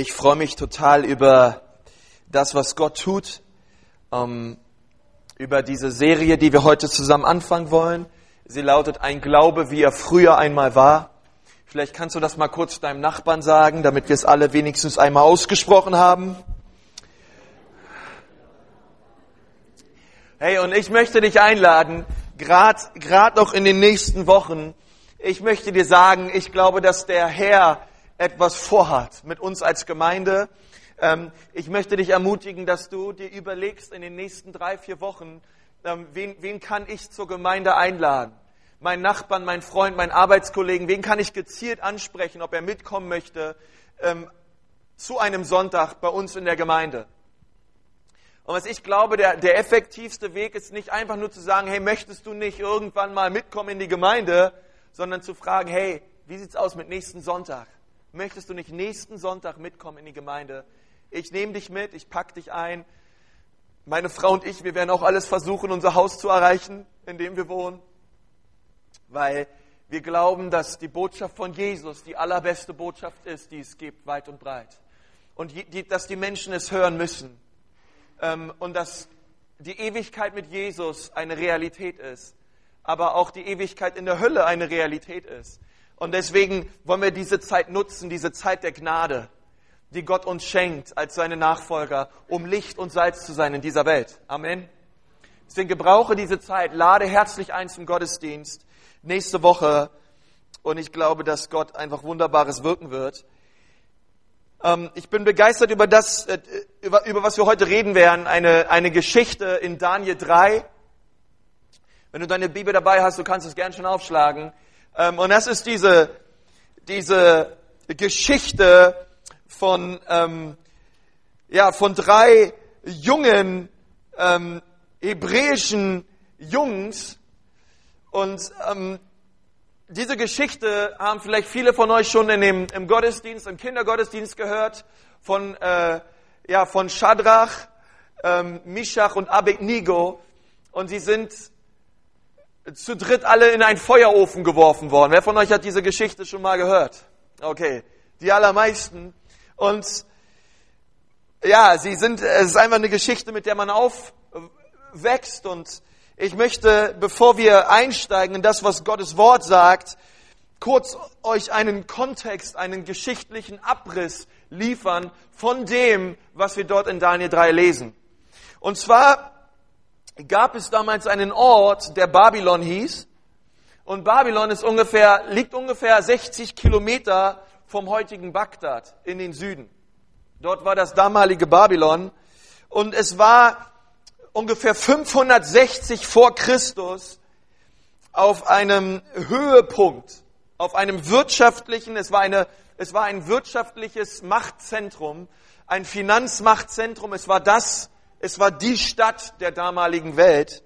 Ich freue mich total über das, was Gott tut, ähm, über diese Serie, die wir heute zusammen anfangen wollen. Sie lautet Ein Glaube, wie er früher einmal war. Vielleicht kannst du das mal kurz deinem Nachbarn sagen, damit wir es alle wenigstens einmal ausgesprochen haben. Hey, und ich möchte dich einladen, gerade noch in den nächsten Wochen, ich möchte dir sagen, ich glaube, dass der Herr etwas vorhat mit uns als Gemeinde. Ähm, ich möchte dich ermutigen, dass du dir überlegst in den nächsten drei, vier Wochen, ähm, wen, wen kann ich zur Gemeinde einladen? Mein Nachbarn, mein Freund, mein Arbeitskollegen, wen kann ich gezielt ansprechen, ob er mitkommen möchte ähm, zu einem Sonntag bei uns in der Gemeinde? Und was ich glaube, der, der effektivste Weg ist nicht einfach nur zu sagen, hey, möchtest du nicht irgendwann mal mitkommen in die Gemeinde, sondern zu fragen, hey, wie sieht's aus mit nächsten Sonntag? Möchtest du nicht nächsten Sonntag mitkommen in die Gemeinde? Ich nehme dich mit, ich pack dich ein. Meine Frau und ich, wir werden auch alles versuchen, unser Haus zu erreichen, in dem wir wohnen. Weil wir glauben, dass die Botschaft von Jesus die allerbeste Botschaft ist, die es gibt, weit und breit. Und die, dass die Menschen es hören müssen. Ähm, und dass die Ewigkeit mit Jesus eine Realität ist. Aber auch die Ewigkeit in der Hölle eine Realität ist. Und deswegen wollen wir diese Zeit nutzen, diese Zeit der Gnade, die Gott uns schenkt als seine Nachfolger, um Licht und Salz zu sein in dieser Welt. Amen. Deswegen gebrauche diese Zeit, lade herzlich ein zum Gottesdienst nächste Woche. Und ich glaube, dass Gott einfach Wunderbares wirken wird. Ähm, ich bin begeistert über das, äh, über, über was wir heute reden werden. Eine, eine Geschichte in Daniel 3. Wenn du deine Bibel dabei hast, du kannst es gern schon aufschlagen. Ähm, und das ist diese, diese Geschichte von, ähm, ja, von drei jungen ähm, hebräischen Jungs. Und ähm, diese Geschichte haben vielleicht viele von euch schon in dem, im Gottesdienst, im Kindergottesdienst gehört, von, äh, ja, von Shadrach, ähm, Mishach und Abednego. Und sie sind zu dritt alle in einen Feuerofen geworfen worden. Wer von euch hat diese Geschichte schon mal gehört? Okay, die allermeisten. Und ja, sie sind, es ist einfach eine Geschichte, mit der man aufwächst. Und ich möchte, bevor wir einsteigen in das, was Gottes Wort sagt, kurz euch einen Kontext, einen geschichtlichen Abriss liefern von dem, was wir dort in Daniel 3 lesen. Und zwar gab es damals einen Ort, der Babylon hieß. Und Babylon ist ungefähr, liegt ungefähr 60 Kilometer vom heutigen Bagdad in den Süden. Dort war das damalige Babylon. Und es war ungefähr 560 vor Christus auf einem Höhepunkt, auf einem wirtschaftlichen, es war eine, es war ein wirtschaftliches Machtzentrum, ein Finanzmachtzentrum, es war das es war die Stadt der damaligen Welt.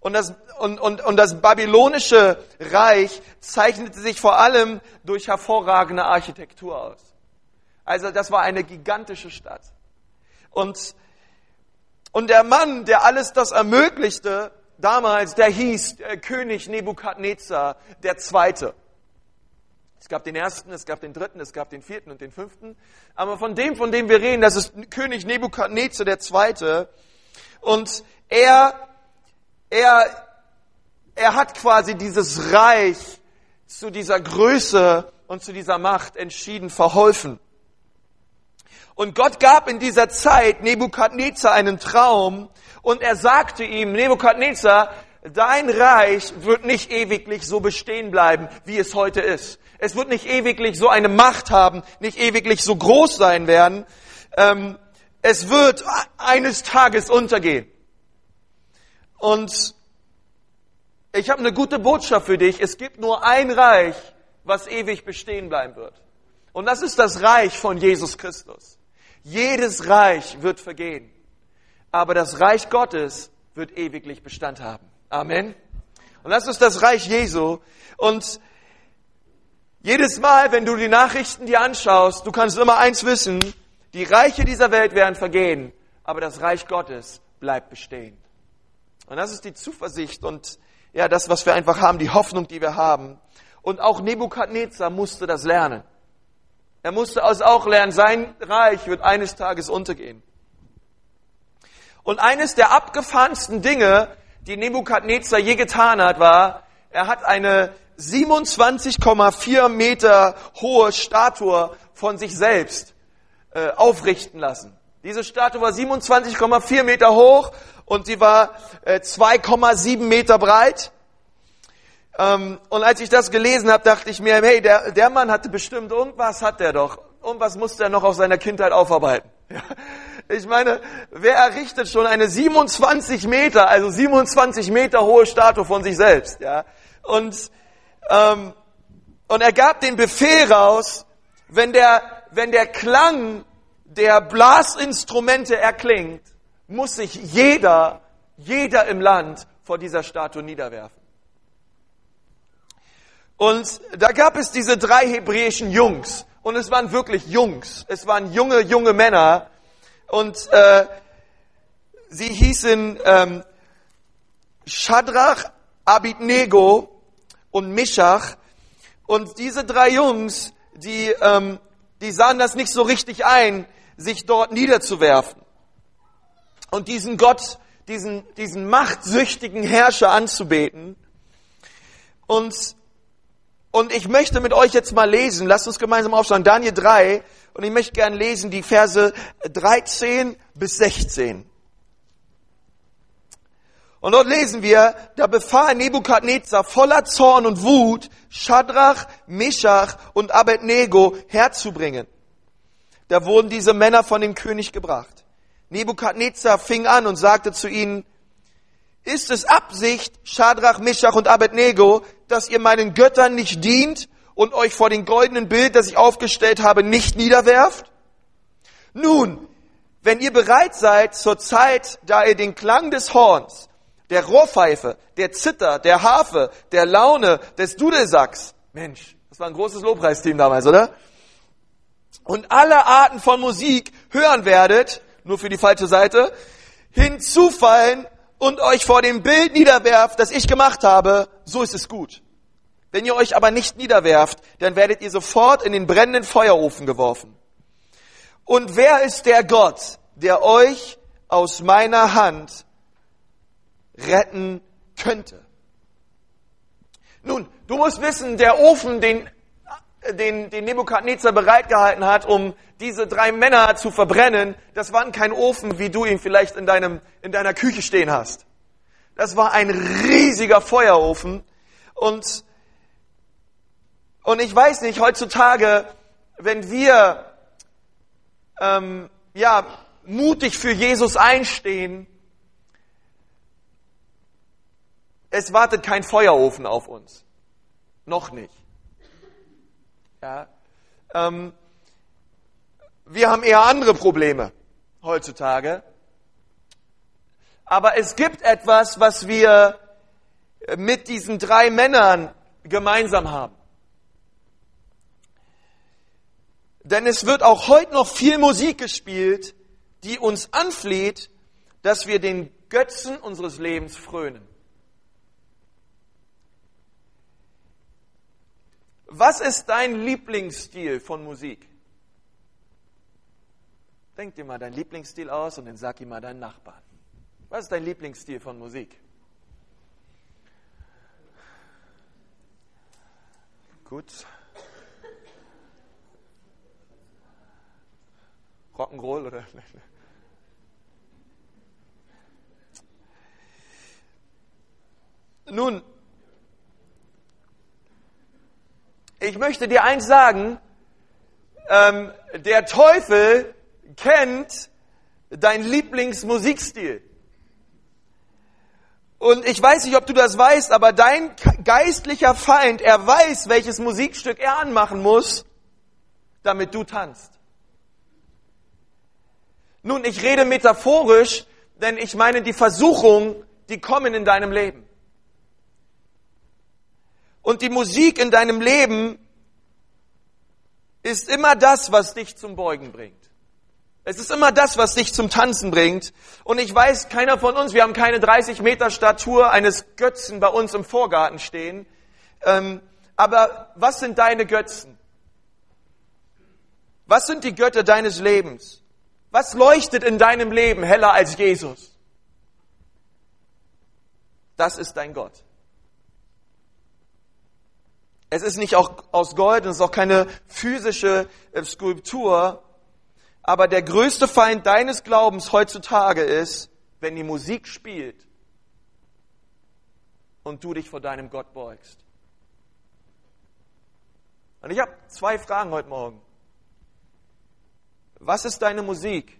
Und das, und, und, und das babylonische Reich zeichnete sich vor allem durch hervorragende Architektur aus. Also das war eine gigantische Stadt. Und, und der Mann, der alles das ermöglichte, damals, der hieß der König Nebukadnezar der Zweite. Es gab den ersten, es gab den dritten, es gab den vierten und den fünften. Aber von dem, von dem wir reden, das ist König Nebukadnezar der Zweite. Und er, er, er hat quasi dieses Reich zu dieser Größe und zu dieser Macht entschieden verholfen. Und Gott gab in dieser Zeit Nebukadnezar einen Traum und er sagte ihm, Nebukadnezar, dein Reich wird nicht ewiglich so bestehen bleiben, wie es heute ist. Es wird nicht ewiglich so eine Macht haben, nicht ewiglich so groß sein werden. Ähm, es wird eines Tages untergehen. Und ich habe eine gute Botschaft für dich. Es gibt nur ein Reich, was ewig bestehen bleiben wird. Und das ist das Reich von Jesus Christus. Jedes Reich wird vergehen. Aber das Reich Gottes wird ewiglich Bestand haben. Amen. Und das ist das Reich Jesu. Und jedes Mal, wenn du die Nachrichten dir anschaust, du kannst immer eins wissen, die Reiche dieser Welt werden vergehen, aber das Reich Gottes bleibt bestehen. Und das ist die Zuversicht und ja, das, was wir einfach haben, die Hoffnung, die wir haben. Und auch Nebukadnezar musste das lernen. Er musste also auch lernen, sein Reich wird eines Tages untergehen. Und eines der abgefahrensten Dinge, die Nebukadnezar je getan hat, war, er hat eine 27,4 Meter hohe Statue von sich selbst äh, aufrichten lassen. Diese Statue war 27,4 Meter hoch und sie war äh, 2,7 Meter breit. Ähm, und als ich das gelesen habe, dachte ich mir, hey, der, der Mann hatte bestimmt irgendwas hat der doch. Irgendwas musste er noch aus seiner Kindheit aufarbeiten. Ja. Ich meine, wer errichtet schon eine 27 Meter, also 27 Meter hohe Statue von sich selbst? Ja. Und, ähm, und er gab den Befehl raus, wenn der, wenn der Klang der Blasinstrumente erklingt, muss sich jeder, jeder im Land vor dieser Statue niederwerfen. Und da gab es diese drei hebräischen Jungs. Und es waren wirklich Jungs. Es waren junge, junge Männer. Und äh, sie hießen ähm, Shadrach, Abidnego und Mishach. Und diese drei Jungs, die, ähm, die sahen das nicht so richtig ein, sich dort niederzuwerfen und diesen Gott, diesen, diesen machtsüchtigen Herrscher anzubeten. Und, und ich möchte mit euch jetzt mal lesen, lasst uns gemeinsam aufschauen, Daniel 3, und ich möchte gern lesen die Verse 13 bis 16. Und dort lesen wir, da befahl Nebukadnezar voller Zorn und Wut, Shadrach, Meshach und Abednego herzubringen. Da wurden diese Männer von dem König gebracht. Nebukadnezar fing an und sagte zu ihnen, ist es Absicht, Schadrach, Mischach und Abednego, dass ihr meinen Göttern nicht dient und euch vor dem goldenen Bild, das ich aufgestellt habe, nicht niederwerft? Nun, wenn ihr bereit seid zur Zeit, da ihr den Klang des Horns, der Rohrpfeife, der Zither, der Harfe, der Laune, des Dudelsacks, Mensch, das war ein großes Lobpreisteam damals, oder? Und alle Arten von Musik hören werdet, nur für die falsche Seite, hinzufallen und euch vor dem Bild niederwerft, das ich gemacht habe, so ist es gut. Wenn ihr euch aber nicht niederwerft, dann werdet ihr sofort in den brennenden Feuerofen geworfen. Und wer ist der Gott, der euch aus meiner Hand retten könnte? Nun, du musst wissen, der Ofen, den den, den Nebukadnezar bereitgehalten hat, um diese drei Männer zu verbrennen, das war kein Ofen, wie du ihn vielleicht in, deinem, in deiner Küche stehen hast. Das war ein riesiger Feuerofen. Und, und ich weiß nicht, heutzutage, wenn wir ähm, ja, mutig für Jesus einstehen, es wartet kein Feuerofen auf uns. Noch nicht. Ja. Ähm, wir haben eher andere Probleme heutzutage. Aber es gibt etwas, was wir mit diesen drei Männern gemeinsam haben. Denn es wird auch heute noch viel Musik gespielt, die uns anfleht, dass wir den Götzen unseres Lebens frönen. Was ist dein Lieblingsstil von Musik? Denk dir mal deinen Lieblingsstil aus und dann sag ihm mal deinen Nachbarn. Was ist dein Lieblingsstil von Musik? Gut. Rock'n'Roll oder? Nun, ich möchte dir eins sagen, ähm, der Teufel kennt dein Lieblingsmusikstil. Und ich weiß nicht, ob du das weißt, aber dein geistlicher Feind, er weiß, welches Musikstück er anmachen muss, damit du tanzt. Nun, ich rede metaphorisch, denn ich meine die Versuchungen, die kommen in deinem Leben. Und die Musik in deinem Leben ist immer das, was dich zum Beugen bringt. Es ist immer das, was dich zum Tanzen bringt. Und ich weiß, keiner von uns, wir haben keine 30 Meter Statur eines Götzen bei uns im Vorgarten stehen. Ähm, aber was sind deine Götzen? Was sind die Götter deines Lebens? Was leuchtet in deinem Leben heller als Jesus? Das ist dein Gott. Es ist nicht auch aus Gold und es ist auch keine physische äh, Skulptur, aber der größte Feind deines Glaubens heutzutage ist, wenn die Musik spielt und du dich vor deinem Gott beugst. Und ich habe zwei Fragen heute Morgen. Was ist deine Musik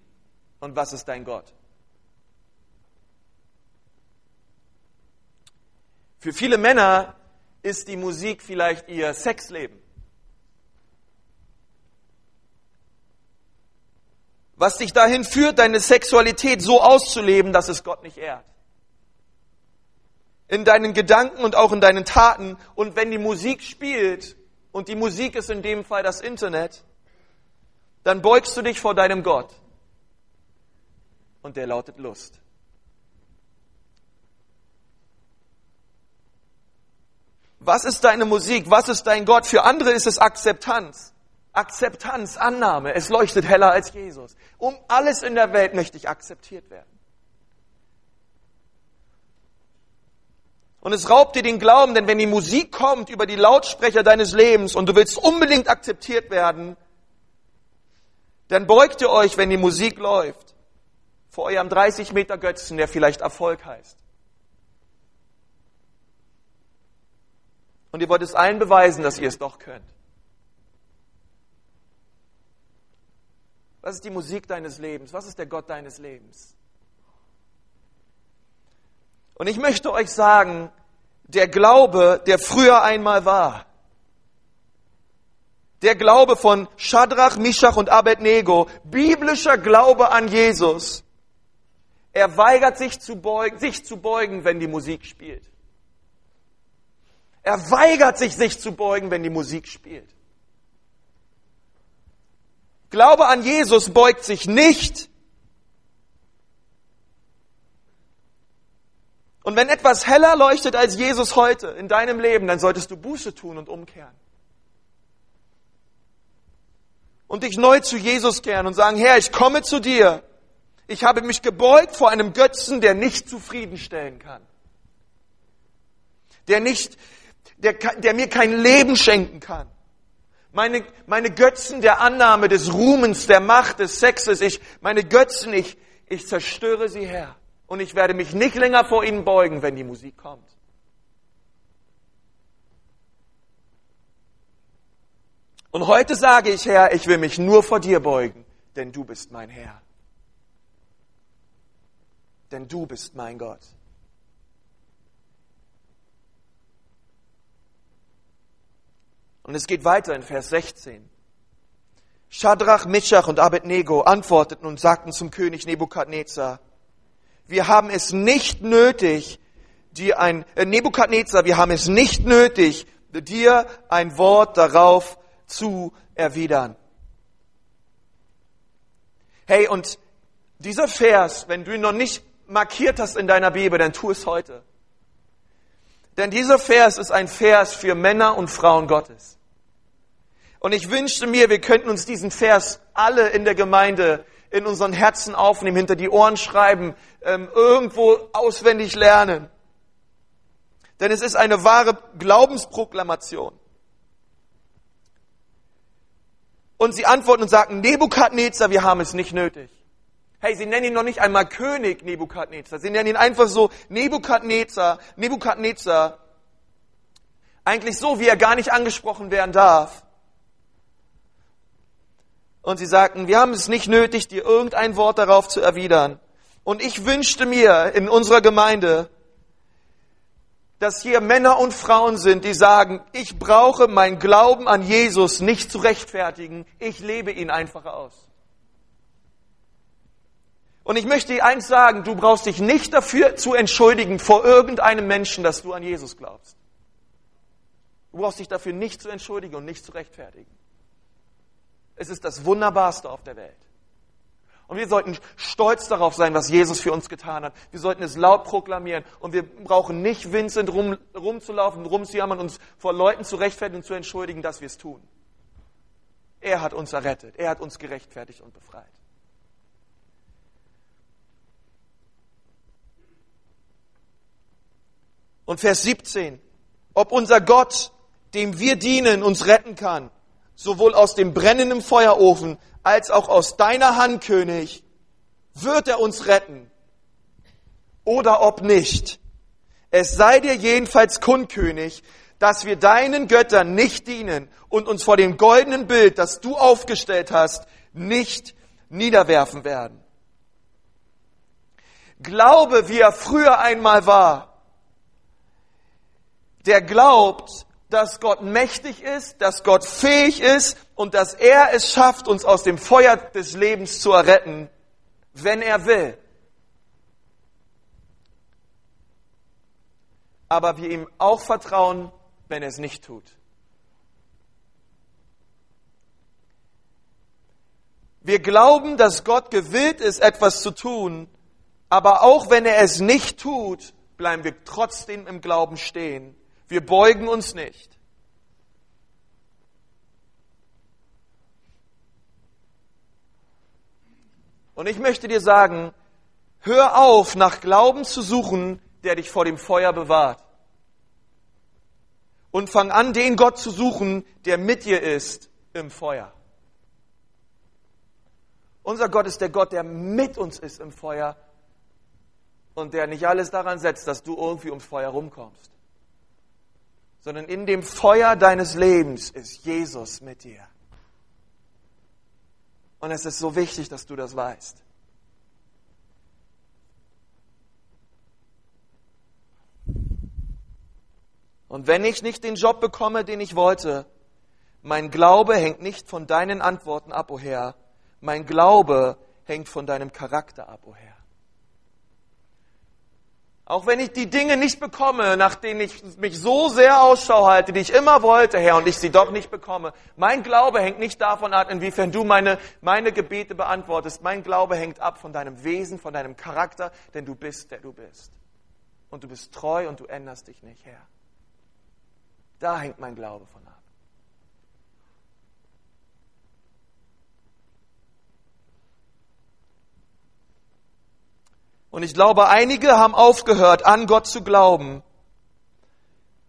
und was ist dein Gott? Für viele Männer ist die Musik vielleicht ihr Sexleben. Was dich dahin führt, deine Sexualität so auszuleben, dass es Gott nicht ehrt. In deinen Gedanken und auch in deinen Taten. Und wenn die Musik spielt, und die Musik ist in dem Fall das Internet, dann beugst du dich vor deinem Gott. Und der lautet Lust. Was ist deine Musik? Was ist dein Gott? Für andere ist es Akzeptanz. Akzeptanz, Annahme. Es leuchtet heller als Jesus. Um alles in der Welt möchte ich akzeptiert werden. Und es raubt dir den Glauben, denn wenn die Musik kommt über die Lautsprecher deines Lebens und du willst unbedingt akzeptiert werden, dann beugt ihr euch, wenn die Musik läuft, vor eurem 30 Meter Götzen, der vielleicht Erfolg heißt. Und ihr wollt es allen beweisen, dass ihr es doch könnt. Was ist die Musik deines Lebens? Was ist der Gott deines Lebens? Und ich möchte euch sagen, der Glaube, der früher einmal war, der Glaube von Shadrach, Mishach und Abednego, biblischer Glaube an Jesus, er weigert sich zu beugen, sich zu beugen, wenn die Musik spielt. Er weigert sich, sich zu beugen, wenn die Musik spielt. Glaube an Jesus beugt sich nicht. Und wenn etwas heller leuchtet als Jesus heute in deinem Leben, dann solltest du Buße tun und umkehren. Und dich neu zu Jesus kehren und sagen, Herr, ich komme zu dir. Ich habe mich gebeugt vor einem Götzen, der nicht zufriedenstellen kann. Der nicht, der, der mir kein Leben schenken kann meine, meine Götzen der Annahme, des Ruhmens, der Macht, des Sexes, ich, meine Götzen, ich, ich zerstöre sie her. Und ich werde mich nicht länger vor ihnen beugen, wenn die Musik kommt. Und heute sage ich, Herr, ich will mich nur vor dir beugen, denn du bist mein Herr. Denn du bist mein Gott. Und es geht weiter in Vers 16. Shadrach, Meshach und Abednego antworteten und sagten zum König Nebukadnezar, wir haben es nicht nötig, dir ein, äh, Nebukadnezar, wir haben es nicht nötig, dir ein Wort darauf zu erwidern. Hey, und dieser Vers, wenn du ihn noch nicht markiert hast in deiner Bibel, dann tu es heute. Denn dieser Vers ist ein Vers für Männer und Frauen Gottes. Und ich wünschte mir, wir könnten uns diesen Vers alle in der Gemeinde in unseren Herzen aufnehmen, hinter die Ohren schreiben, ähm, irgendwo auswendig lernen. Denn es ist eine wahre Glaubensproklamation. Und sie antworten und sagen, Nebukadnezar, wir haben es nicht nötig. Hey, sie nennen ihn noch nicht einmal König Nebukadnezar. Sie nennen ihn einfach so Nebukadnezar, Nebukadnezar. Eigentlich so, wie er gar nicht angesprochen werden darf. Und sie sagten, wir haben es nicht nötig, dir irgendein Wort darauf zu erwidern. Und ich wünschte mir in unserer Gemeinde, dass hier Männer und Frauen sind, die sagen, ich brauche mein Glauben an Jesus nicht zu rechtfertigen, ich lebe ihn einfach aus. Und ich möchte dir eins sagen, du brauchst dich nicht dafür zu entschuldigen vor irgendeinem Menschen, dass du an Jesus glaubst. Du brauchst dich dafür nicht zu entschuldigen und nicht zu rechtfertigen. Es ist das Wunderbarste auf der Welt. Und wir sollten stolz darauf sein, was Jesus für uns getan hat. Wir sollten es laut proklamieren. Und wir brauchen nicht Vincent rum, rumzulaufen, rumzujammern, uns vor Leuten zu rechtfertigen und zu entschuldigen, dass wir es tun. Er hat uns errettet. Er hat uns gerechtfertigt und befreit. Und Vers 17. Ob unser Gott, dem wir dienen, uns retten kann, sowohl aus dem brennenden Feuerofen als auch aus deiner Hand, König, wird er uns retten. Oder ob nicht. Es sei dir jedenfalls kund, König, dass wir deinen Göttern nicht dienen und uns vor dem goldenen Bild, das du aufgestellt hast, nicht niederwerfen werden. Glaube, wie er früher einmal war, der glaubt, dass Gott mächtig ist, dass Gott fähig ist und dass er es schafft, uns aus dem Feuer des Lebens zu erretten, wenn er will. Aber wir ihm auch vertrauen, wenn er es nicht tut. Wir glauben, dass Gott gewillt ist, etwas zu tun, aber auch wenn er es nicht tut, bleiben wir trotzdem im Glauben stehen. Wir beugen uns nicht. Und ich möchte dir sagen, hör auf, nach Glauben zu suchen, der dich vor dem Feuer bewahrt und fang an, den Gott zu suchen, der mit dir ist im Feuer. Unser Gott ist der Gott, der mit uns ist im Feuer und der nicht alles daran setzt, dass du irgendwie ums Feuer rumkommst, sondern in dem Feuer deines Lebens ist Jesus mit dir. Und es ist so wichtig, dass du das weißt. Und wenn ich nicht den Job bekomme, den ich wollte, mein Glaube hängt nicht von deinen Antworten ab, o oh Herr. Mein Glaube hängt von deinem Charakter ab, o oh Herr. Auch wenn ich die Dinge nicht bekomme, nach denen ich mich so sehr Ausschau halte, die ich immer wollte, Herr, und ich sie doch nicht bekomme. Mein Glaube hängt nicht davon ab, inwiefern du meine, meine Gebete beantwortest. Mein Glaube hängt ab von deinem Wesen, von deinem Charakter, denn du bist, der du bist. Und du bist treu und du änderst dich nicht, Herr. Da hängt mein Glaube von ab. Und ich glaube, einige haben aufgehört, an Gott zu glauben,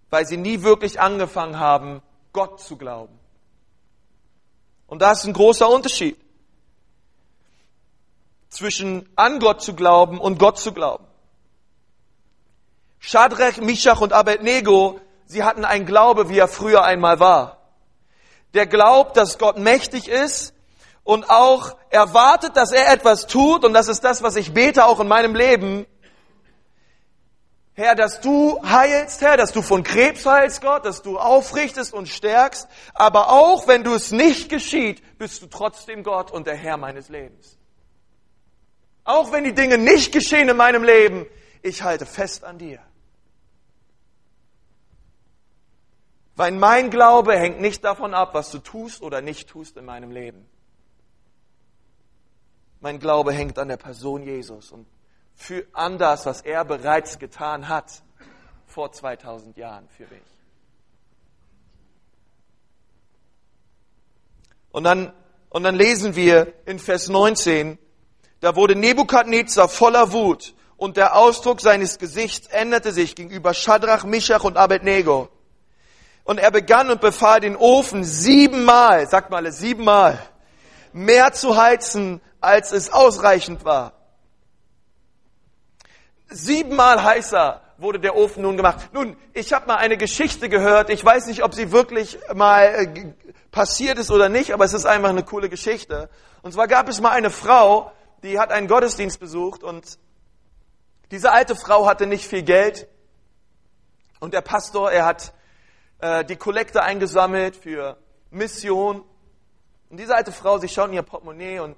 weil sie nie wirklich angefangen haben, Gott zu glauben. Und da ist ein großer Unterschied zwischen an Gott zu glauben und Gott zu glauben. Shadrach, Mishach und Abednego sie hatten einen Glaube, wie er früher einmal war. Der glaubt, dass Gott mächtig ist und auch erwartet, dass er etwas tut und das ist das, was ich bete auch in meinem Leben. Herr, dass du heilst, Herr, dass du von Krebs heilst, Gott, dass du aufrichtest und stärkst, aber auch wenn du es nicht geschieht, bist du trotzdem Gott und der Herr meines Lebens. Auch wenn die Dinge nicht geschehen in meinem Leben, ich halte fest an dir. Weil mein Glaube hängt nicht davon ab, was du tust oder nicht tust in meinem Leben. Mein Glaube hängt an der Person Jesus und für, an das, was er bereits getan hat vor 2000 Jahren für mich. Und dann, und dann lesen wir in Vers 19, da wurde Nebukadnezar voller Wut und der Ausdruck seines Gesichts änderte sich gegenüber Shadrach, Mishach und Abednego. Und er begann und befahl den Ofen siebenmal, sagt mal siebenmal, mehr zu heizen, als es ausreichend war. Siebenmal heißer wurde der Ofen nun gemacht. Nun, ich habe mal eine Geschichte gehört. Ich weiß nicht, ob sie wirklich mal äh, passiert ist oder nicht, aber es ist einfach eine coole Geschichte. Und zwar gab es mal eine Frau, die hat einen Gottesdienst besucht und diese alte Frau hatte nicht viel Geld. Und der Pastor, er hat äh, die Kollekte eingesammelt für Mission. Und diese alte Frau, sie schaut in ihr Portemonnaie und,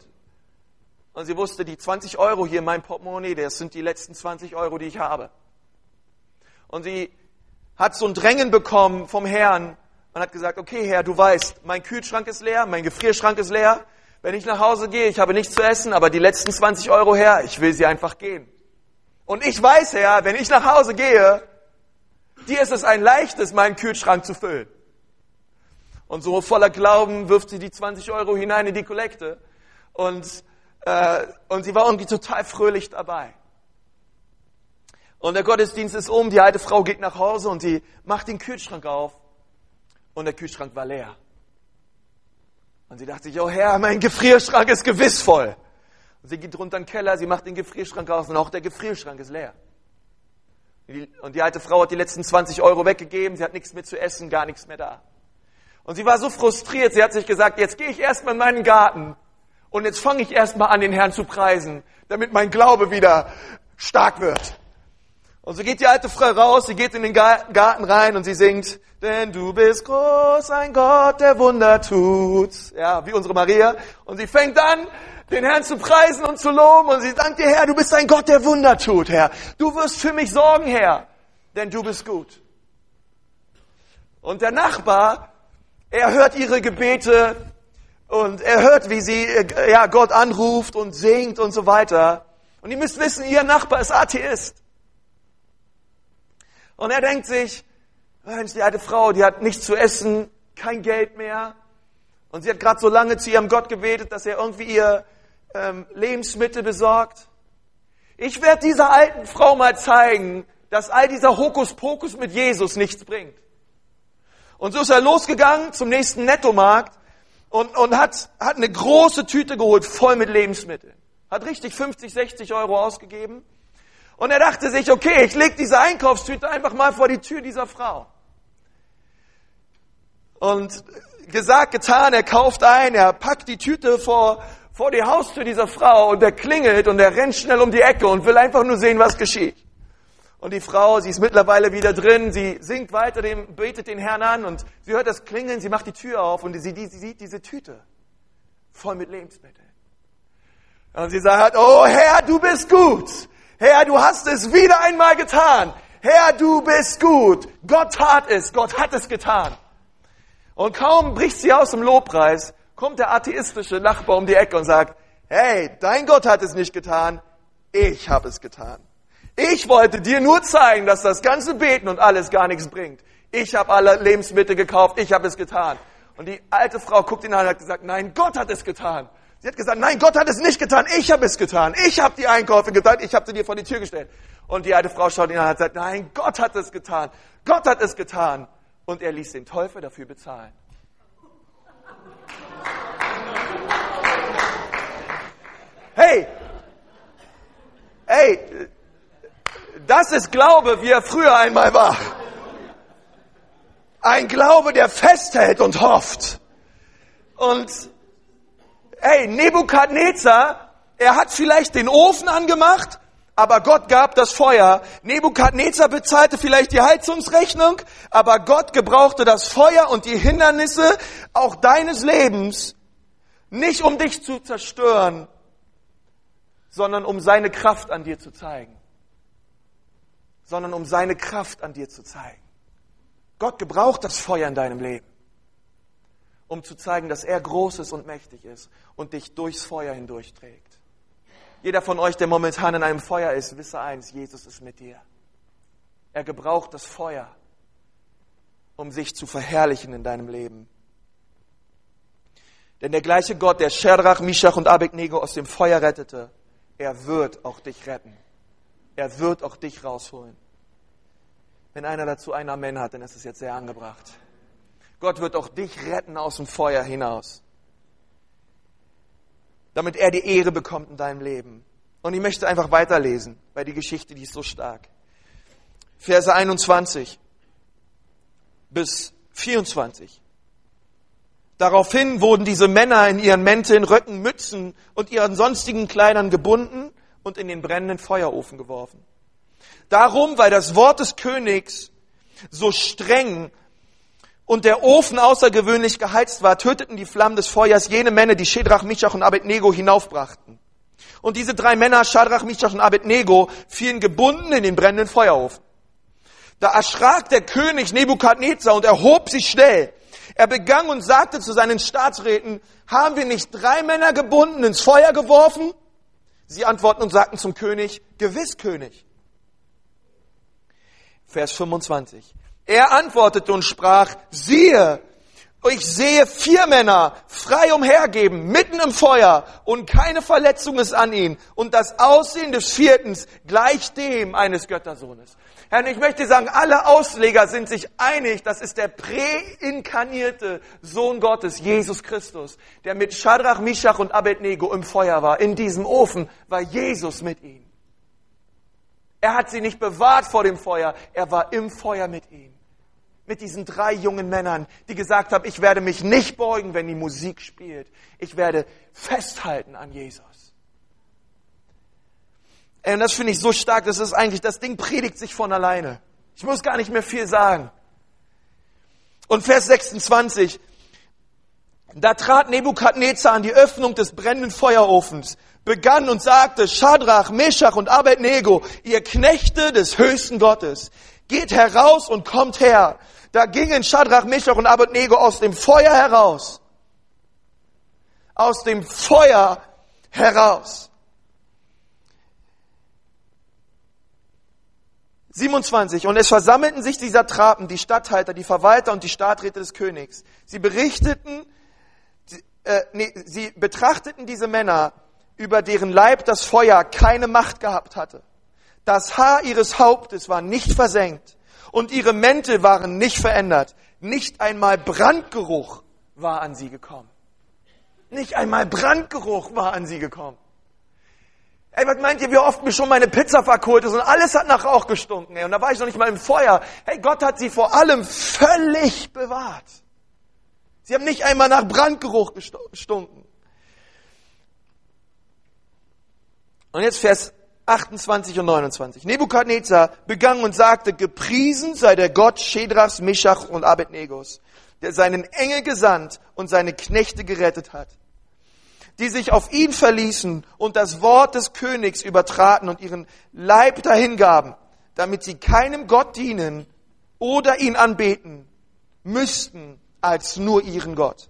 und sie wusste, die 20 Euro hier in meinem Portemonnaie, das sind die letzten 20 Euro, die ich habe. Und sie hat so ein Drängen bekommen vom Herrn und hat gesagt, okay Herr, du weißt, mein Kühlschrank ist leer, mein Gefrierschrank ist leer. Wenn ich nach Hause gehe, ich habe nichts zu essen, aber die letzten 20 Euro her, ich will sie einfach gehen. Und ich weiß, Herr, wenn ich nach Hause gehe, Dir ist es ein leichtes, meinen Kühlschrank zu füllen. Und so voller Glauben wirft sie die 20 Euro hinein in die Kollekte. Und, und sie war irgendwie total fröhlich dabei. Und der Gottesdienst ist um, die alte Frau geht nach Hause und sie macht den Kühlschrank auf. Und der Kühlschrank war leer. Und sie dachte sich, oh Herr, mein Gefrierschrank ist gewiss voll. Und sie geht runter in den Keller, sie macht den Gefrierschrank aus und auch der Gefrierschrank ist leer. Und die alte Frau hat die letzten 20 Euro weggegeben, sie hat nichts mehr zu essen, gar nichts mehr da. Und sie war so frustriert, sie hat sich gesagt, jetzt gehe ich erstmal in meinen Garten und jetzt fange ich erstmal an, den Herrn zu preisen, damit mein Glaube wieder stark wird. Und so geht die alte Frau raus, sie geht in den Garten rein und sie singt, denn du bist groß, ein Gott, der Wunder tut. Ja, wie unsere Maria. Und sie fängt an, den Herrn zu preisen und zu loben und sie dankt dir, Herr, du bist ein Gott, der Wunder tut, Herr. Du wirst für mich sorgen, Herr, denn du bist gut. Und der Nachbar, er hört ihre Gebete und er hört, wie sie ja, Gott anruft und singt und so weiter. Und ihr müsst wissen, ihr Nachbar ist Atheist. Und er denkt sich, Mensch, die alte Frau, die hat nichts zu essen, kein Geld mehr. Und sie hat gerade so lange zu ihrem Gott gebetet, dass er irgendwie ihr ähm, Lebensmittel besorgt. Ich werde dieser alten Frau mal zeigen, dass all dieser Hokuspokus mit Jesus nichts bringt. Und so ist er losgegangen zum nächsten Nettomarkt und, und hat, hat eine große Tüte geholt, voll mit Lebensmitteln. Hat richtig 50, 60 Euro ausgegeben und er dachte sich, okay, ich lege diese Einkaufstüte einfach mal vor die Tür dieser Frau. Und gesagt, getan, er kauft ein, er packt die Tüte vor, vor die Haustür dieser Frau und er klingelt und er rennt schnell um die Ecke und will einfach nur sehen, was geschieht. Und die Frau, sie ist mittlerweile wieder drin, sie singt weiter, dem, betet den Herrn an und sie hört das Klingeln, sie macht die Tür auf und sie, sie sieht diese Tüte voll mit Lebensmitteln. Und sie sagt, oh Herr, du bist gut. Herr, du hast es wieder einmal getan. Herr, du bist gut. Gott tat es. Gott hat es getan. Und kaum bricht sie aus dem Lobpreis, kommt der atheistische Nachbar um die Ecke und sagt, hey, dein Gott hat es nicht getan. Ich habe es getan. Ich wollte dir nur zeigen, dass das ganze Beten und alles gar nichts bringt. Ich habe alle Lebensmittel gekauft. Ich habe es getan. Und die alte Frau guckt ihn an und hat gesagt, nein, Gott hat es getan. Sie hat gesagt, nein, Gott hat es nicht getan, ich habe es getan. Ich habe die Einkäufe getan, ich habe sie dir vor die Tür gestellt. Und die alte Frau schaut ihn an und hat gesagt, nein, Gott hat es getan. Gott hat es getan. Und er ließ den Teufel dafür bezahlen. Hey, hey, das ist Glaube, wie er früher einmal war. Ein Glaube, der festhält und hofft. Und Hey, Nebukadnezar, er hat vielleicht den Ofen angemacht, aber Gott gab das Feuer. Nebukadnezar bezahlte vielleicht die Heizungsrechnung, aber Gott gebrauchte das Feuer und die Hindernisse auch deines Lebens, nicht um dich zu zerstören, sondern um seine Kraft an dir zu zeigen. Sondern um seine Kraft an dir zu zeigen. Gott gebraucht das Feuer in deinem Leben um zu zeigen, dass er groß ist und mächtig ist und dich durchs Feuer hindurch trägt. Jeder von euch, der momentan in einem Feuer ist, wisse eins, Jesus ist mit dir. Er gebraucht das Feuer, um sich zu verherrlichen in deinem Leben. Denn der gleiche Gott, der Scherach, Mishach und Abednego aus dem Feuer rettete, er wird auch dich retten. Er wird auch dich rausholen. Wenn einer dazu ein Amen hat, dann ist es jetzt sehr angebracht. Gott wird auch dich retten aus dem Feuer hinaus. Damit er die Ehre bekommt in deinem Leben. Und ich möchte einfach weiterlesen, weil die Geschichte, die ist so stark. Verse 21 bis 24. Daraufhin wurden diese Männer in ihren Mänteln, Röcken, Mützen und ihren sonstigen Kleidern gebunden und in den brennenden Feuerofen geworfen. Darum, weil das Wort des Königs so streng und der Ofen außergewöhnlich geheizt war, töteten die Flammen des Feuers jene Männer, die Shedrach, Mishach und Abednego hinaufbrachten. Und diese drei Männer, Shadrach, Mishach und Abednego, fielen gebunden in den brennenden Feuerofen. Da erschrak der König Nebukadnezar und erhob sich schnell. Er begann und sagte zu seinen Staatsräten, haben wir nicht drei Männer gebunden ins Feuer geworfen? Sie antworten und sagten zum König, gewiss König. Vers 25. Er antwortete und sprach, siehe, Ich sehe vier Männer frei umhergeben, mitten im Feuer, und keine Verletzung ist an ihnen. Und das Aussehen des vierten gleicht dem eines Göttersohnes. Herr, ich möchte sagen, alle Ausleger sind sich einig, das ist der präinkarnierte Sohn Gottes, Jesus Christus, der mit Shadrach, Mishach und Abednego im Feuer war. In diesem Ofen war Jesus mit ihnen. Er hat sie nicht bewahrt vor dem Feuer, er war im Feuer mit ihnen mit diesen drei jungen Männern, die gesagt haben, ich werde mich nicht beugen, wenn die Musik spielt. Ich werde festhalten an Jesus. Und das finde ich so stark, das ist eigentlich, das Ding predigt sich von alleine. Ich muss gar nicht mehr viel sagen. Und Vers 26, da trat Nebukadnezar an die Öffnung des brennenden Feuerofens, begann und sagte, Schadrach, Meshach und Abednego, ihr Knechte des höchsten Gottes, geht heraus und kommt her. Da gingen Shadrach, Meshach und Abednego aus dem Feuer heraus. Aus dem Feuer heraus. 27. Und es versammelten sich die Satrapen, die Statthalter, die Verwalter und die Stadträte des Königs. Sie berichteten, äh, nee, sie betrachteten diese Männer, über deren Leib das Feuer keine Macht gehabt hatte. Das Haar ihres Hauptes war nicht versenkt und ihre Mäntel waren nicht verändert. Nicht einmal Brandgeruch war an sie gekommen. Nicht einmal Brandgeruch war an sie gekommen. Ey, was meint ihr, wie oft mir schon meine Pizza verkohlt ist und alles hat nach Rauch gestunken, ey, und da war ich noch nicht mal im Feuer. Hey, Gott hat sie vor allem völlig bewahrt. Sie haben nicht einmal nach Brandgeruch gestunken. Und jetzt Vers 28 und 29. Nebukadnezar begann und sagte, gepriesen sei der Gott Shedrachs, Meshach und Abednegos, der seinen Engel gesandt und seine Knechte gerettet hat, die sich auf ihn verließen und das Wort des Königs übertraten und ihren Leib dahingaben, damit sie keinem Gott dienen oder ihn anbeten müssten als nur ihren Gott.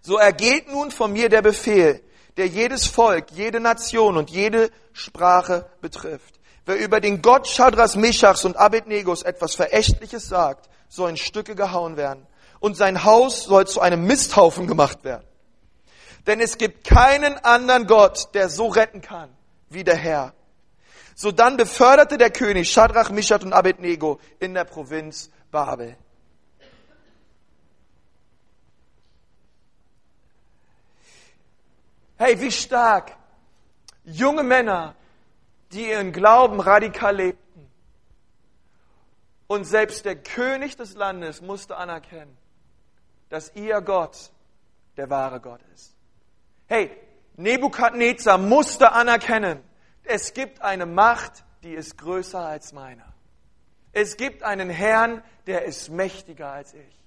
So ergeht nun von mir der Befehl, der jedes Volk, jede Nation und jede Sprache betrifft. Wer über den Gott Schadras, Meshachs und Abednegos etwas Verächtliches sagt, soll in Stücke gehauen werden. Und sein Haus soll zu einem Misthaufen gemacht werden. Denn es gibt keinen anderen Gott, der so retten kann wie der Herr. So dann beförderte der König Shadrach, Mishach und Abednego in der Provinz Babel. Hey, wie stark junge Männer, die ihren Glauben radikal lebten. Und selbst der König des Landes musste anerkennen, dass ihr Gott der wahre Gott ist. Hey, Nebukadnezar musste anerkennen, es gibt eine Macht, die ist größer als meine. Es gibt einen Herrn, der ist mächtiger als ich.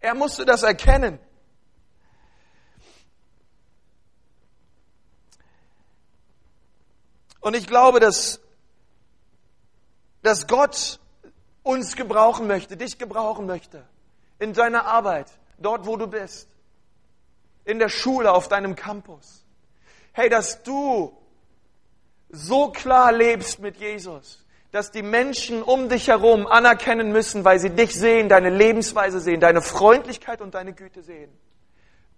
Er musste das erkennen. Und ich glaube, dass, dass Gott uns gebrauchen möchte, dich gebrauchen möchte. In deiner Arbeit, dort wo du bist. In der Schule, auf deinem Campus. Hey, dass du so klar lebst mit Jesus, dass die Menschen um dich herum anerkennen müssen, weil sie dich sehen, deine Lebensweise sehen, deine Freundlichkeit und deine Güte sehen.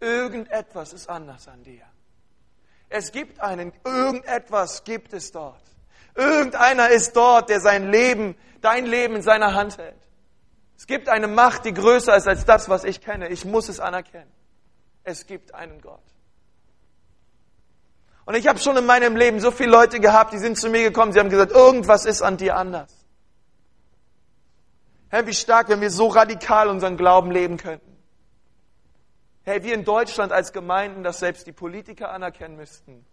Irgendetwas ist anders an dir. Es gibt einen, irgendetwas gibt es dort. Irgendeiner ist dort, der sein Leben, dein Leben in seiner Hand hält. Es gibt eine Macht, die größer ist als das, was ich kenne. Ich muss es anerkennen. Es gibt einen Gott. Und ich habe schon in meinem Leben so viele Leute gehabt, die sind zu mir gekommen, sie haben gesagt, irgendwas ist an dir anders. Herr, wie stark, wenn wir so radikal unseren Glauben leben könnten. Hey, wir in Deutschland als Gemeinden, dass selbst die Politiker anerkennen müssten.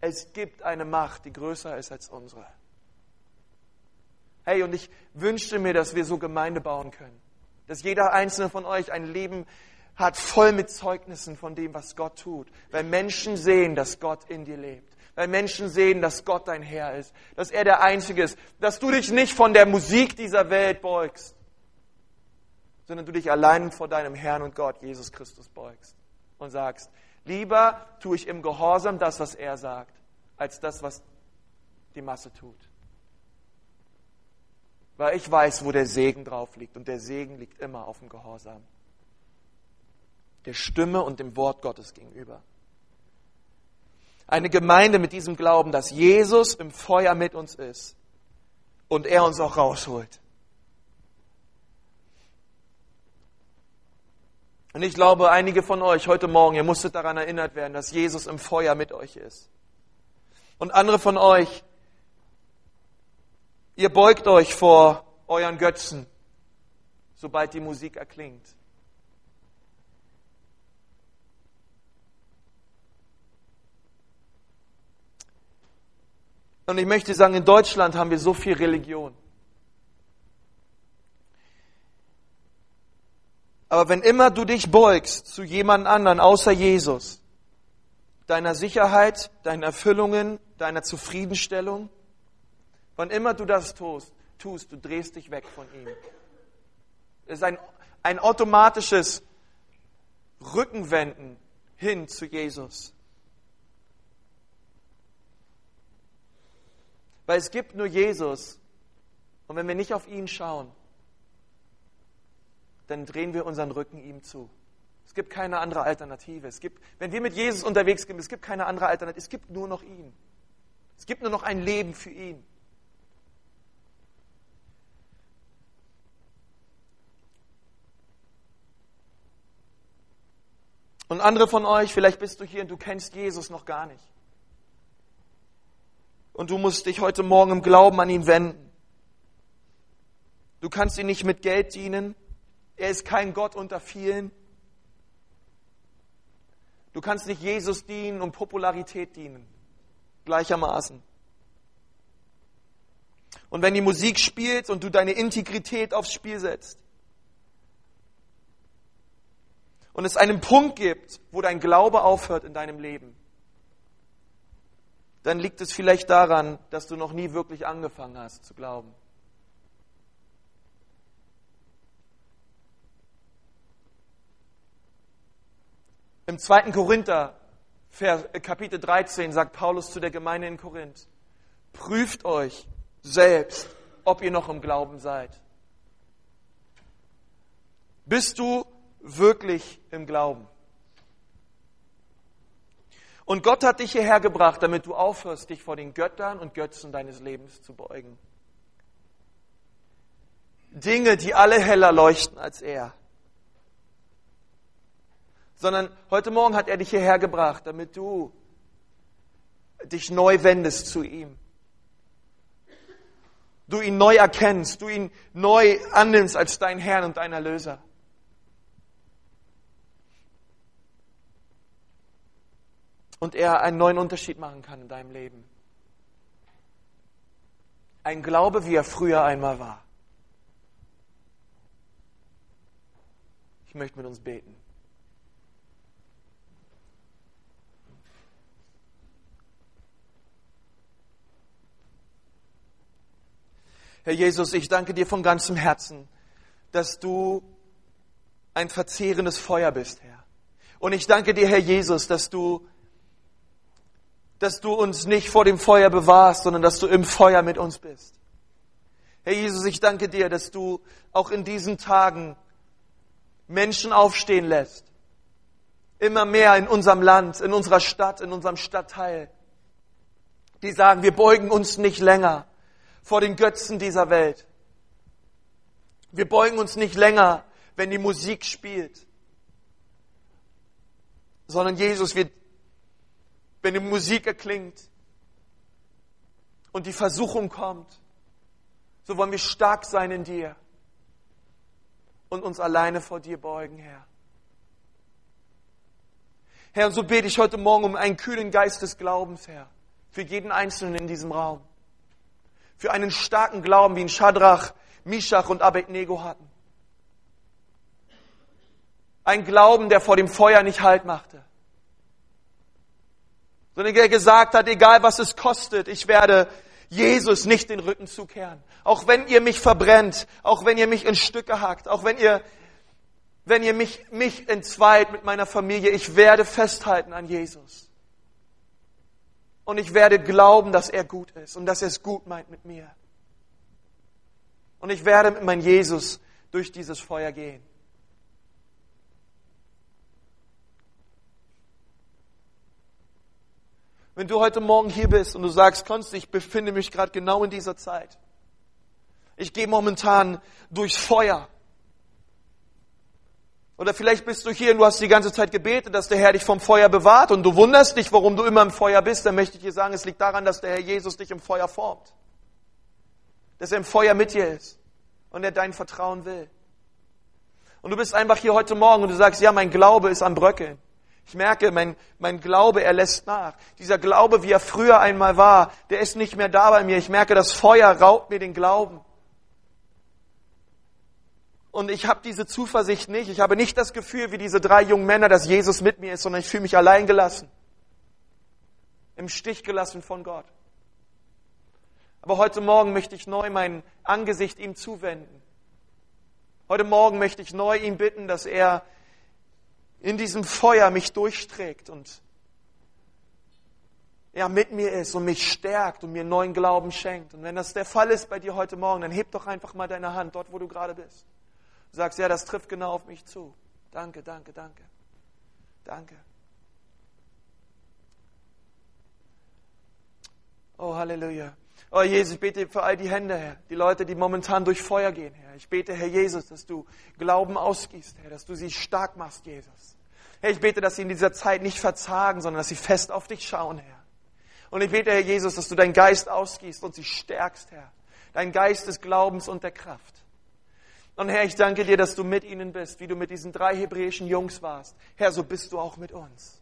Es gibt eine Macht, die größer ist als unsere. Hey, und ich wünschte mir, dass wir so Gemeinde bauen können. Dass jeder einzelne von euch ein Leben hat voll mit Zeugnissen von dem, was Gott tut. Weil Menschen sehen, dass Gott in dir lebt. Weil Menschen sehen, dass Gott dein Herr ist. Dass er der Einzige ist. Dass du dich nicht von der Musik dieser Welt beugst sondern du dich allein vor deinem Herrn und Gott, Jesus Christus, beugst und sagst, lieber tue ich im Gehorsam das, was er sagt, als das, was die Masse tut. Weil ich weiß, wo der Segen drauf liegt. Und der Segen liegt immer auf dem Gehorsam. Der Stimme und dem Wort Gottes gegenüber. Eine Gemeinde mit diesem Glauben, dass Jesus im Feuer mit uns ist und er uns auch rausholt. Und ich glaube, einige von euch heute Morgen, ihr musstet daran erinnert werden, dass Jesus im Feuer mit euch ist. Und andere von euch, ihr beugt euch vor euren Götzen, sobald die Musik erklingt. Und ich möchte sagen, in Deutschland haben wir so viel Religion. Aber wenn immer du dich beugst zu jemand anderen außer Jesus, deiner Sicherheit, deinen Erfüllungen, deiner Zufriedenstellung, wann immer du das tust, tust, du drehst dich weg von ihm. Es ist ein, ein automatisches Rückenwenden hin zu Jesus. Weil es gibt nur Jesus. Und wenn wir nicht auf ihn schauen, dann drehen wir unseren Rücken ihm zu. Es gibt keine andere Alternative. Es gibt, wenn wir mit Jesus unterwegs sind, es gibt keine andere Alternative. Es gibt nur noch ihn. Es gibt nur noch ein Leben für ihn. Und andere von euch, vielleicht bist du hier und du kennst Jesus noch gar nicht und du musst dich heute Morgen im Glauben an ihn wenden. Du kannst ihn nicht mit Geld dienen. Er ist kein Gott unter vielen. Du kannst nicht Jesus dienen und Popularität dienen. Gleichermaßen. Und wenn die Musik spielt und du deine Integrität aufs Spiel setzt und es einen Punkt gibt, wo dein Glaube aufhört in deinem Leben, dann liegt es vielleicht daran, dass du noch nie wirklich angefangen hast zu glauben. Im 2. Korinther, äh, Kapitel 13, sagt Paulus zu der Gemeinde in Korinth, prüft euch selbst, ob ihr noch im Glauben seid. Bist du wirklich im Glauben? Und Gott hat dich hierher gebracht, damit du aufhörst, dich vor den Göttern und Götzen deines Lebens zu beugen. Dinge, die alle heller leuchten als er. Sondern heute Morgen hat er dich hierher gebracht, damit du dich neu wendest zu ihm. Du ihn neu erkennst, du ihn neu annimmst als dein Herrn und dein Erlöser. Und er einen neuen Unterschied machen kann in deinem Leben. Ein Glaube, wie er früher einmal war. Ich möchte mit uns beten. Herr Jesus, ich danke dir von ganzem Herzen, dass du ein verzehrendes Feuer bist, Herr. Und ich danke dir, Herr Jesus, dass du dass du uns nicht vor dem Feuer bewahrst, sondern dass du im Feuer mit uns bist. Herr Jesus, ich danke dir, dass du auch in diesen Tagen Menschen aufstehen lässt. Immer mehr in unserem Land, in unserer Stadt, in unserem Stadtteil. Die sagen, wir beugen uns nicht länger vor den Götzen dieser Welt. Wir beugen uns nicht länger, wenn die Musik spielt. Sondern Jesus, wir wenn die Musik erklingt und die Versuchung kommt, so wollen wir stark sein in dir und uns alleine vor dir beugen, Herr. Herr, und so bete ich heute Morgen um einen kühlen Geist des Glaubens, Herr, für jeden Einzelnen in diesem Raum. Für einen starken Glauben, wie ihn Shadrach, Mishach und Abednego hatten. Ein Glauben, der vor dem Feuer nicht Halt machte sondern der gesagt hat, egal was es kostet, ich werde Jesus nicht den Rücken zukehren. Auch wenn ihr mich verbrennt, auch wenn ihr mich in Stücke hackt, auch wenn ihr, wenn ihr mich, mich entzweit mit meiner Familie, ich werde festhalten an Jesus. Und ich werde glauben, dass er gut ist und dass er es gut meint mit mir. Und ich werde mit meinem Jesus durch dieses Feuer gehen. Wenn du heute Morgen hier bist und du sagst, Konst, ich befinde mich gerade genau in dieser Zeit. Ich gehe momentan durchs Feuer. Oder vielleicht bist du hier und du hast die ganze Zeit gebetet, dass der Herr dich vom Feuer bewahrt und du wunderst dich, warum du immer im Feuer bist. Dann möchte ich dir sagen, es liegt daran, dass der Herr Jesus dich im Feuer formt. Dass er im Feuer mit dir ist und er dein Vertrauen will. Und du bist einfach hier heute Morgen und du sagst, ja, mein Glaube ist am Bröckeln. Ich merke, mein, mein Glaube, er lässt nach. Dieser Glaube, wie er früher einmal war, der ist nicht mehr da bei mir. Ich merke, das Feuer raubt mir den Glauben. Und ich habe diese Zuversicht nicht. Ich habe nicht das Gefühl, wie diese drei jungen Männer, dass Jesus mit mir ist, sondern ich fühle mich allein gelassen. Im Stich gelassen von Gott. Aber heute Morgen möchte ich neu mein Angesicht ihm zuwenden. Heute Morgen möchte ich neu ihn bitten, dass er in diesem Feuer mich durchträgt und er mit mir ist und mich stärkt und mir neuen Glauben schenkt. Und wenn das der Fall ist bei dir heute Morgen, dann heb doch einfach mal deine Hand dort, wo du gerade bist. Du sagst, ja, das trifft genau auf mich zu. Danke, danke, danke. Danke. Oh, Halleluja. Oh Jesus, ich bete für all die Hände, Herr, die Leute, die momentan durch Feuer gehen, Herr. Ich bete, Herr Jesus, dass du Glauben ausgießt, Herr, dass du sie stark machst, Jesus. Herr, ich bete, dass sie in dieser Zeit nicht verzagen, sondern dass sie fest auf dich schauen, Herr. Und ich bete, Herr Jesus, dass du deinen Geist ausgießt und sie stärkst, Herr. Dein Geist des Glaubens und der Kraft. Und Herr, ich danke dir, dass du mit ihnen bist, wie du mit diesen drei hebräischen Jungs warst. Herr, so bist du auch mit uns.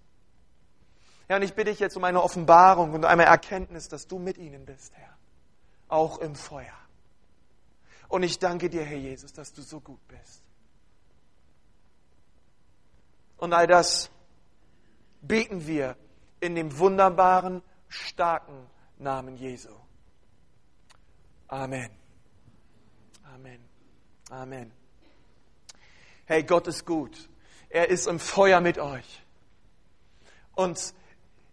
Herr, und ich bitte dich jetzt um eine Offenbarung und eine Erkenntnis, dass du mit ihnen bist, Herr auch im Feuer. Und ich danke dir, Herr Jesus, dass du so gut bist. Und all das beten wir in dem wunderbaren, starken Namen Jesu. Amen. Amen. Amen. Hey, Gott ist gut. Er ist im Feuer mit euch. Und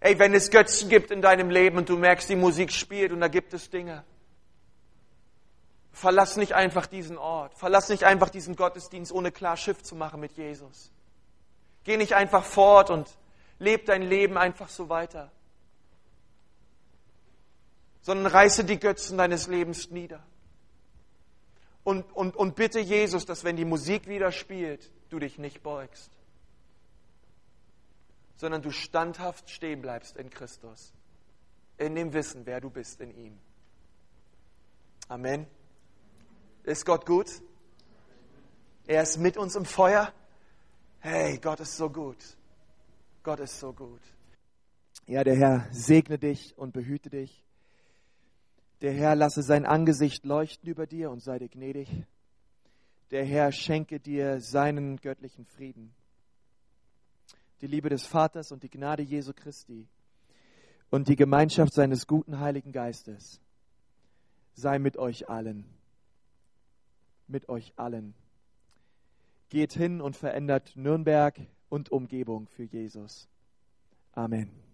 hey, wenn es Götzen gibt in deinem Leben und du merkst, die Musik spielt und da gibt es Dinge, Verlass nicht einfach diesen Ort. Verlass nicht einfach diesen Gottesdienst, ohne klar Schiff zu machen mit Jesus. Geh nicht einfach fort und leb dein Leben einfach so weiter. Sondern reiße die Götzen deines Lebens nieder. Und, und, und bitte Jesus, dass wenn die Musik wieder spielt, du dich nicht beugst. Sondern du standhaft stehen bleibst in Christus. In dem Wissen, wer du bist in ihm. Amen. Ist Gott gut? Er ist mit uns im Feuer. Hey, Gott ist so gut. Gott ist so gut. Ja, der Herr segne dich und behüte dich. Der Herr lasse sein Angesicht leuchten über dir und sei dir gnädig. Der Herr schenke dir seinen göttlichen Frieden. Die Liebe des Vaters und die Gnade Jesu Christi und die Gemeinschaft seines guten Heiligen Geistes sei mit euch allen mit euch allen. Geht hin und verändert Nürnberg und Umgebung für Jesus. Amen.